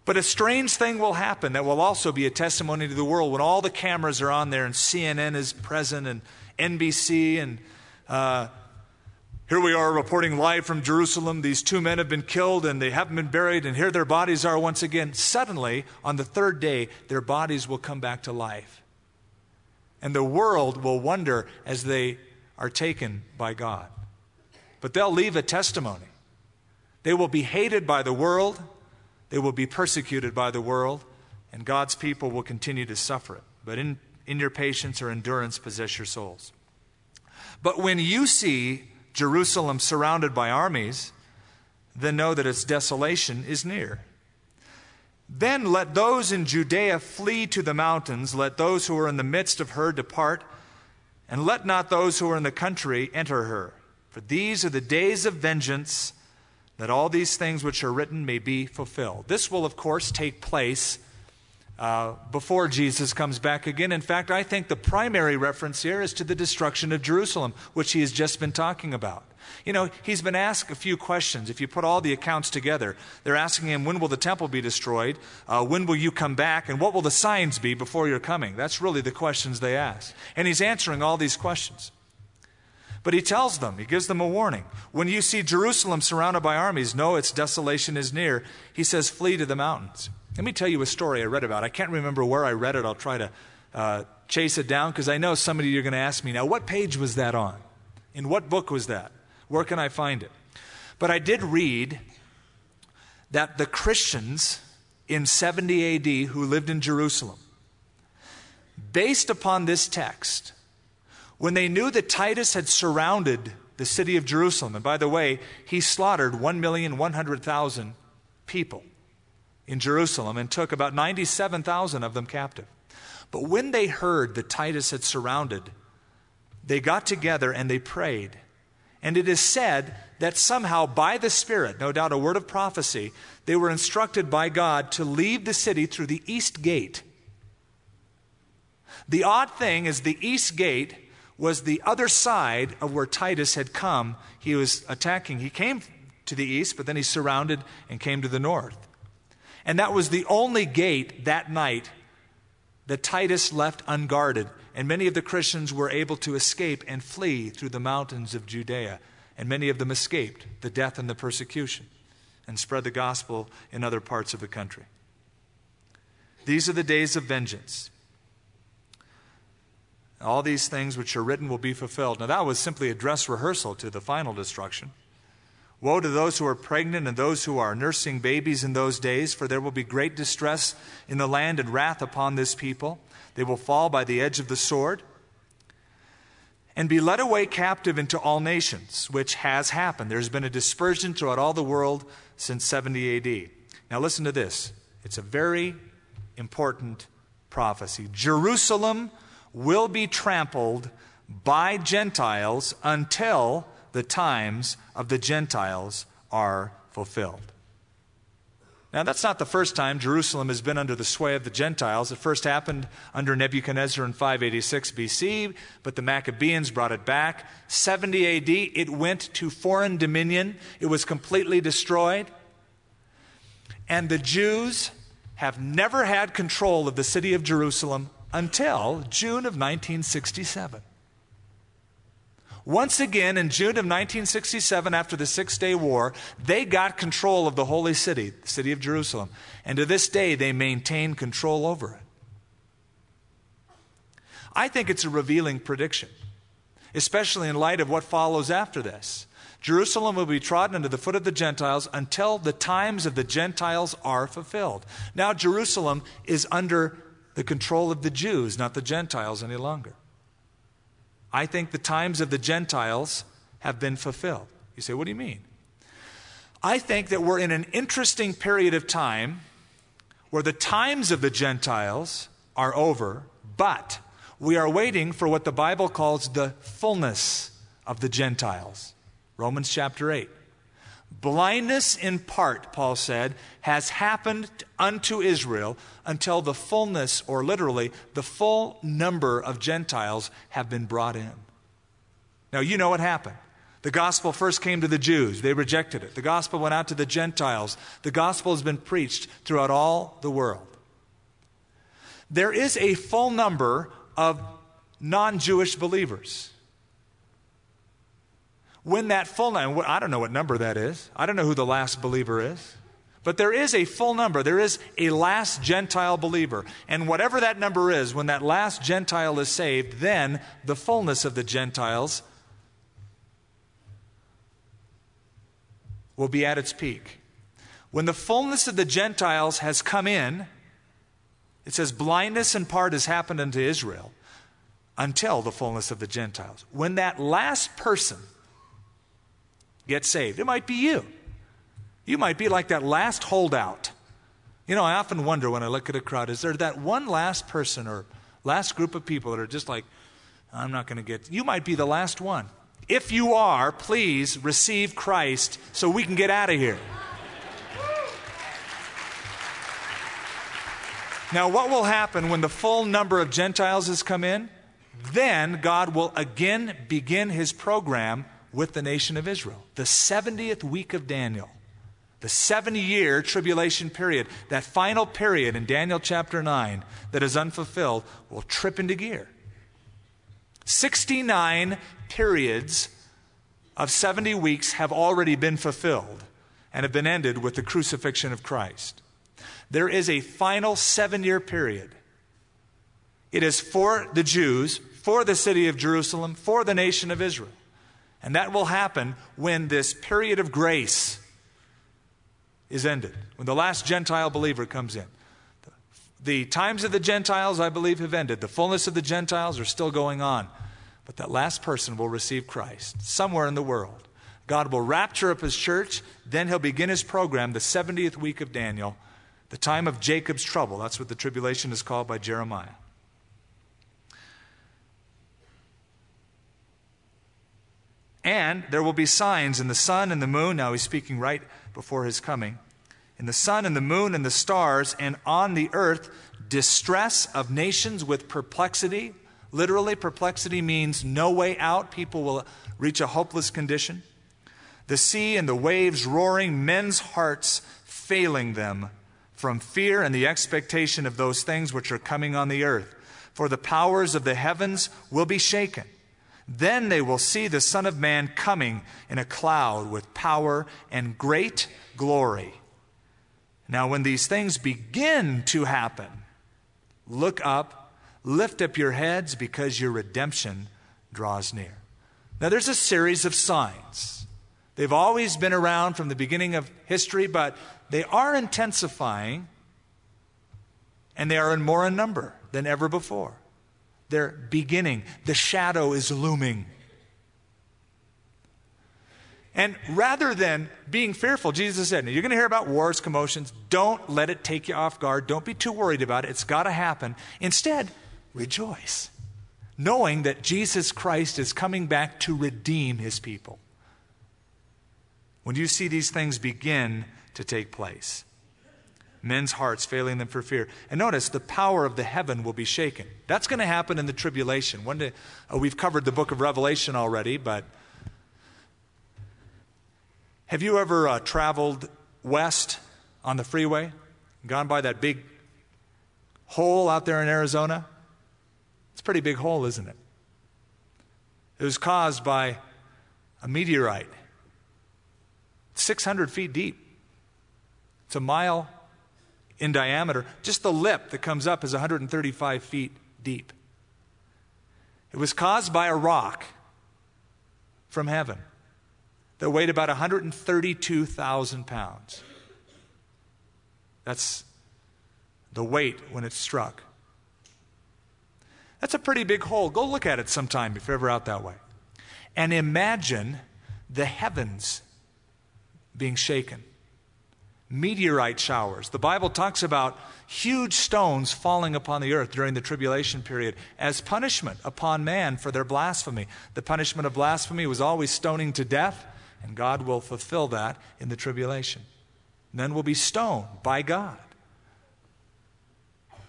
But a strange thing will happen that will also be a testimony to the world when all the cameras are on there and CNN is present and NBC and uh, here we are reporting live from Jerusalem. These two men have been killed and they haven't been buried, and here their bodies are once again. Suddenly, on the third day, their bodies will come back to life. And the world will wonder as they are taken by God. But they'll leave a testimony. They will be hated by the world, they will be persecuted by the world, and God's people will continue to suffer it. But in, in your patience or endurance, possess your souls. But when you see Jerusalem surrounded by armies, then know that its desolation is near. Then let those in Judea flee to the mountains, let those who are in the midst of her depart, and let not those who are in the country enter her. For these are the days of vengeance, that all these things which are written may be fulfilled. This will, of course, take place uh, before Jesus comes back again. In fact, I think the primary reference here is to the destruction of Jerusalem, which he has just been talking about. You know, he's been asked a few questions. If you put all the accounts together, they're asking him, When will the temple be destroyed? Uh, when will you come back? And what will the signs be before you're coming? That's really the questions they ask. And he's answering all these questions. But he tells them, he gives them a warning. When you see Jerusalem surrounded by armies, know its desolation is near. He says, Flee to the mountains. Let me tell you a story I read about. I can't remember where I read it. I'll try to uh, chase it down because I know somebody you are going to ask me now, what page was that on? In what book was that? Where can I find it? But I did read that the Christians in 70 AD who lived in Jerusalem, based upon this text, when they knew that Titus had surrounded the city of Jerusalem, and by the way, he slaughtered 1,100,000 people in Jerusalem and took about 97,000 of them captive. But when they heard that Titus had surrounded, they got together and they prayed. And it is said that somehow, by the Spirit, no doubt a word of prophecy, they were instructed by God to leave the city through the east gate. The odd thing is, the east gate was the other side of where Titus had come. He was attacking. He came to the east, but then he surrounded and came to the north. And that was the only gate that night that Titus left unguarded. And many of the Christians were able to escape and flee through the mountains of Judea. And many of them escaped the death and the persecution and spread the gospel in other parts of the country. These are the days of vengeance. All these things which are written will be fulfilled. Now, that was simply a dress rehearsal to the final destruction. Woe to those who are pregnant and those who are nursing babies in those days, for there will be great distress in the land and wrath upon this people. They will fall by the edge of the sword and be led away captive into all nations, which has happened. There's been a dispersion throughout all the world since 70 AD. Now, listen to this it's a very important prophecy. Jerusalem will be trampled by Gentiles until the times of the Gentiles are fulfilled. Now, that's not the first time Jerusalem has been under the sway of the Gentiles. It first happened under Nebuchadnezzar in 586 BC, but the Maccabees brought it back. 70 AD, it went to foreign dominion, it was completely destroyed. And the Jews have never had control of the city of Jerusalem until June of 1967. Once again, in June of 1967, after the Six Day War, they got control of the holy city, the city of Jerusalem. And to this day, they maintain control over it. I think it's a revealing prediction, especially in light of what follows after this. Jerusalem will be trodden under the foot of the Gentiles until the times of the Gentiles are fulfilled. Now, Jerusalem is under the control of the Jews, not the Gentiles any longer. I think the times of the Gentiles have been fulfilled. You say, what do you mean? I think that we're in an interesting period of time where the times of the Gentiles are over, but we are waiting for what the Bible calls the fullness of the Gentiles. Romans chapter 8. Blindness in part, Paul said, has happened unto Israel until the fullness, or literally, the full number of Gentiles have been brought in. Now, you know what happened. The gospel first came to the Jews. They rejected it. The gospel went out to the Gentiles. The gospel has been preached throughout all the world. There is a full number of non Jewish believers. When that full number, I don't know what number that is. I don't know who the last believer is. But there is a full number. There is a last Gentile believer. And whatever that number is, when that last Gentile is saved, then the fullness of the Gentiles will be at its peak. When the fullness of the Gentiles has come in, it says, blindness in part has happened unto Israel until the fullness of the Gentiles. When that last person get saved. It might be you. You might be like that last holdout. You know, I often wonder when I look at a crowd is there that one last person or last group of people that are just like, I'm not going to get. You might be the last one. If you are, please receive Christ so we can get out of here. Now, what will happen when the full number of Gentiles has come in? Then God will again begin his program with the nation of Israel. The 70th week of Daniel, the 70 year tribulation period, that final period in Daniel chapter 9 that is unfulfilled, will trip into gear. 69 periods of 70 weeks have already been fulfilled and have been ended with the crucifixion of Christ. There is a final seven year period. It is for the Jews, for the city of Jerusalem, for the nation of Israel. And that will happen when this period of grace is ended, when the last Gentile believer comes in. The times of the Gentiles, I believe, have ended. The fullness of the Gentiles are still going on. But that last person will receive Christ somewhere in the world. God will rapture up his church, then he'll begin his program, the 70th week of Daniel, the time of Jacob's trouble. That's what the tribulation is called by Jeremiah. And there will be signs in the sun and the moon. Now he's speaking right before his coming. In the sun and the moon and the stars, and on the earth, distress of nations with perplexity. Literally, perplexity means no way out. People will reach a hopeless condition. The sea and the waves roaring, men's hearts failing them from fear and the expectation of those things which are coming on the earth. For the powers of the heavens will be shaken. Then they will see the Son of Man coming in a cloud with power and great glory. Now, when these things begin to happen, look up, lift up your heads, because your redemption draws near. Now, there's a series of signs. They've always been around from the beginning of history, but they are intensifying and they are in more in number than ever before. They're beginning. The shadow is looming. And rather than being fearful, Jesus said, You're going to hear about wars, commotions. Don't let it take you off guard. Don't be too worried about it. It's got to happen. Instead, rejoice, knowing that Jesus Christ is coming back to redeem his people. When you see these things begin to take place, men's hearts failing them for fear. And notice the power of the heaven will be shaken. That's going to happen in the tribulation. Uh, we've covered the book of Revelation already, but have you ever uh, traveled west on the freeway, gone by that big hole out there in Arizona? It's a pretty big hole, isn't it? It was caused by a meteorite, 600 feet deep. It's a mile in diameter. Just the lip that comes up is 135 feet deep. It was caused by a rock from heaven that weighed about 132,000 pounds. That's the weight when it struck. That's a pretty big hole. Go look at it sometime if you're ever out that way. And imagine the heavens being shaken. Meteorite showers. The Bible talks about huge stones falling upon the earth during the tribulation period as punishment upon man for their blasphemy. The punishment of blasphemy was always stoning to death, and God will fulfill that in the tribulation. Men will be stoned by God.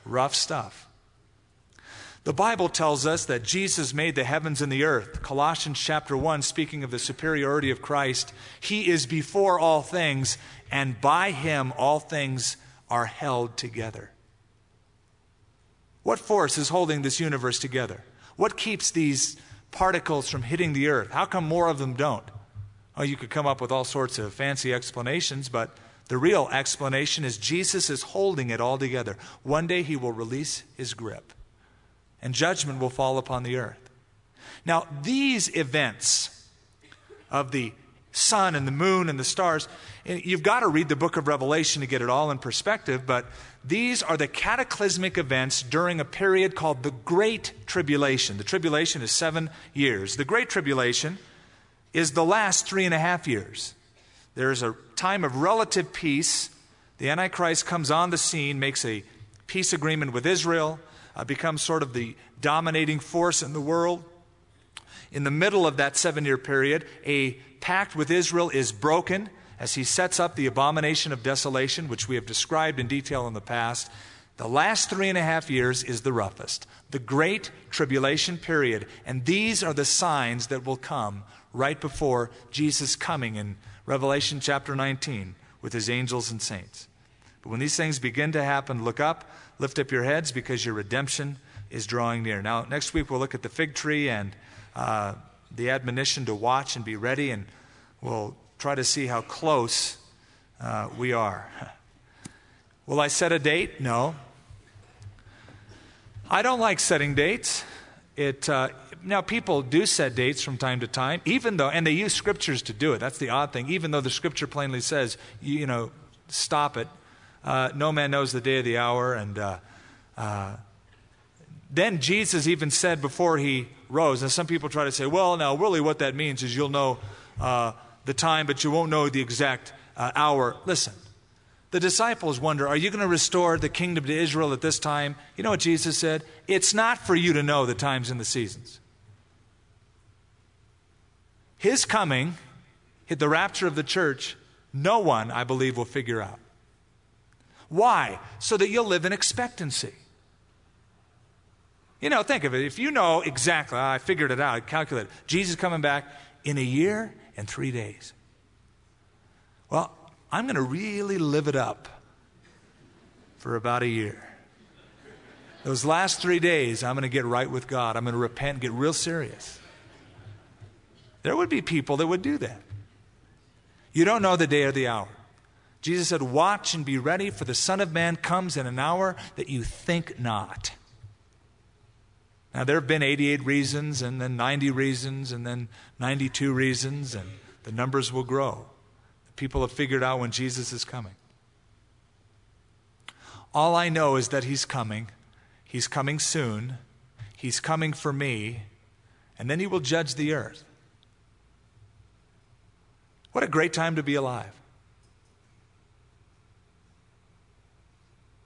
Rough stuff. The Bible tells us that Jesus made the heavens and the earth. Colossians chapter 1, speaking of the superiority of Christ, He is before all things, and by Him all things are held together. What force is holding this universe together? What keeps these particles from hitting the earth? How come more of them don't? Oh, you could come up with all sorts of fancy explanations, but the real explanation is Jesus is holding it all together. One day he will release his grip and judgment will fall upon the earth. Now, these events of the sun and the moon and the stars, eh, you've got to read the book of Revelation to get it all in perspective, but these are the cataclysmic events during a period called the Great Tribulation. The tribulation is seven years. The Great Tribulation is the last three and a half years. There's a time of relative peace. The Antichrist comes on the scene, makes a peace agreement with Israel uh, becomes sort of the dominating force in the world. In the middle of that seven year period, a pact with Israel is broken as he sets up the abomination of desolation, which we have described in detail in the past. The last three and a half years is the roughest, the great tribulation period. And these are the signs that will come right before Jesus' coming in Revelation chapter 19 with his angels and saints. But when these things begin to happen, look up, lift up your heads because your redemption is drawing near. Now, next week we'll look at the fig tree and uh, the admonition to watch and be ready, and we'll try to see how close uh, we are. Will I set a date? No. I don't like setting dates. It, uh, now, people do set dates from time to time, even though, and they use scriptures to do it. That's the odd thing. Even though the scripture plainly says, you, you know, stop it uh, no man knows the day of the hour. And uh, uh, then Jesus even said before he rose, and some people try to say, well, now, really, what that means is you'll know uh, the time, but you won't know the exact uh, hour. Listen, the disciples wonder, are you going to restore the kingdom to Israel at this time? You know what Jesus said? It's not for you to know the times and the seasons. His coming, the rapture of the church, no one, I believe, will figure out. Why? So that you'll live in expectancy. You know, think of it. If you know exactly, I figured it out, I calculated, Jesus coming back in a year and three days. Well, I'm going to really live it up for about a year. Those last three days, I'm going to get right with God. I'm going to repent, get real serious. There would be people that would do that. You don't know the day or the hour. Jesus said, Watch and be ready, for the Son of Man comes in an hour that you think not. Now, there have been 88 reasons, and then 90 reasons, and then 92 reasons, and the numbers will grow. People have figured out when Jesus is coming. All I know is that He's coming. He's coming soon. He's coming for me, and then He will judge the earth. What a great time to be alive.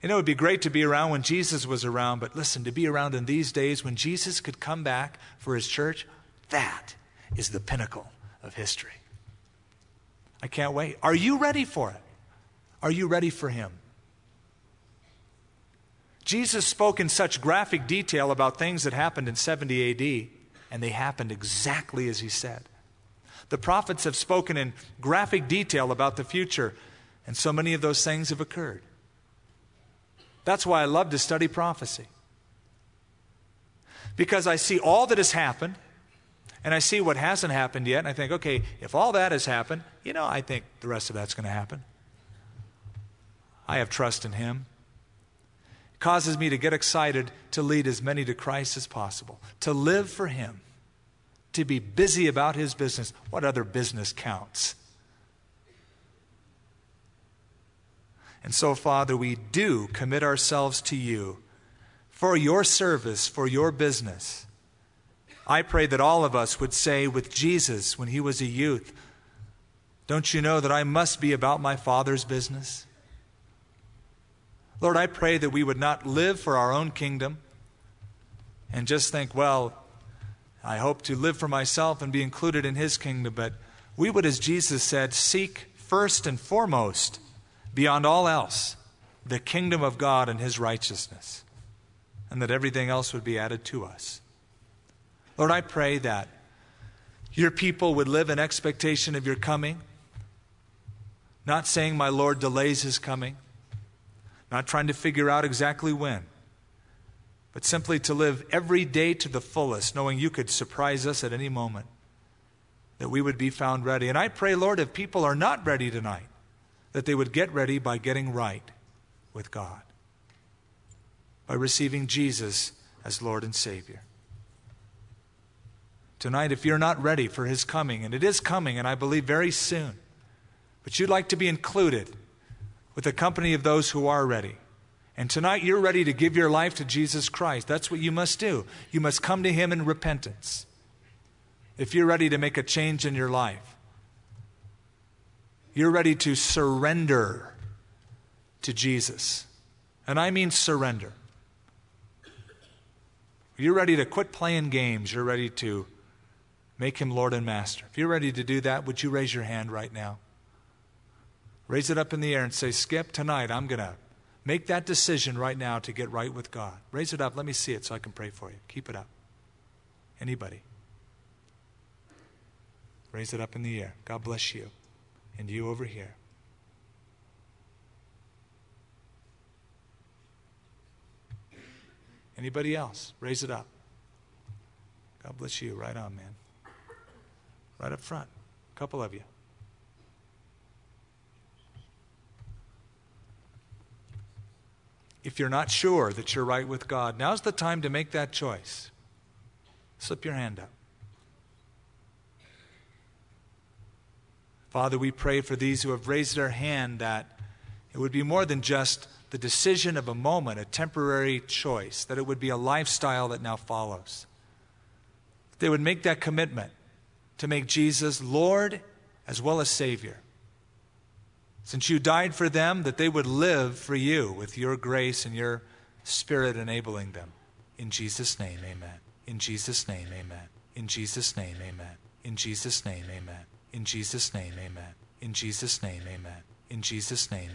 Know, it would be great to be around when Jesus was around, but listen, to be around in these days when Jesus could come back for his church, that is the pinnacle of history. I can't wait. Are you ready for it? Are you ready for him? Jesus spoke in such graphic detail about things that happened in 70 AD, and they happened exactly as he said. The prophets have spoken in graphic detail about the future, and so many of those things have occurred. That's why I love to study prophecy. Because I see all that has happened, and I see what hasn't happened yet, and I think, okay, if all that has happened, you know, I think the rest of that's going to happen. I have trust in Him. It causes me to get excited to lead as many to Christ as possible, to live for Him, to be busy about His business. What other business counts? And so, Father, we do commit ourselves to you for your service, for your business. I pray that all of us would say with Jesus when he was a youth, Don't you know that I must be about my Father's business? Lord, I pray that we would not live for our own kingdom and just think, well, I hope to live for myself and be included in his kingdom, but we would, as Jesus said, seek first and foremost, beyond all else, the kingdom of God and his righteousness, and that everything else would be added to us. Lord, I pray that your people would live in expectation of your coming, not saying, My Lord delays his coming, not trying to figure out exactly when, but simply to live every day to the fullest, knowing you could surprise us at any moment, that we would be found ready. And I pray, Lord, if people are not ready tonight, that they would get ready by getting right with God, by receiving Jesus as Lord and Savior. Tonight, if you're not ready for His coming, and it is coming, and I believe very soon, but you'd like to be included with the company of those who are ready. And tonight you're ready to give your life to Jesus Christ. That's what you must do. You must come to Him in repentance. If you're ready to make a change in your life, you're ready to surrender to Jesus. And I mean surrender. You're ready to quit playing games. You're ready to make Him Lord and Master. If you're ready to do that, would you raise your hand right now? Raise it up in the air and say, Skip, tonight I'm going to make that decision right now to get right with God. Raise it up. Let me see it so I can pray for you. Keep it up. Anybody? Raise it up in the air. God bless you. And you over here. Anybody else? Raise it up. God bless you. Right on, man. Right up front. A couple of you. if you're not sure that you're right with God, now's the time to make that choice. Slip your hand up. Father, we pray for these who have raised their hand that it would be more than just the decision of a moment, a temporary choice, that it would be a lifestyle that now follows. They would make that commitment to make Jesus Lord as well as Savior since you died for them, that they would live for you with your grace and your spirit enabling them. In Jesus' name, amen. In Jesus' name, amen. In Jesus' name, amen. In Jesus' name, amen. In Jesus' name, amen. In Jesus' name, amen. In Jesus' name, amen.